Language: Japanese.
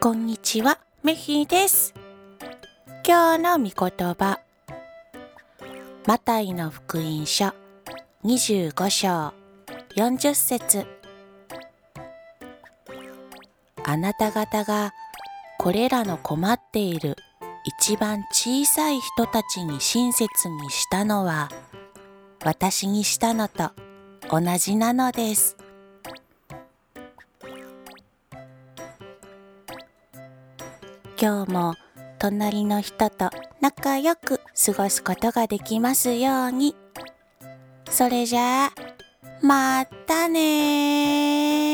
こんにちは、メヒです。今日の御言葉。マタイの福音書25章40節あなた方がこれらの困っている一番小さい人たちに親切にしたのは私にしたのと同じなのです。今日も隣の人と仲良く過ごすことができますように。それじゃあ、またね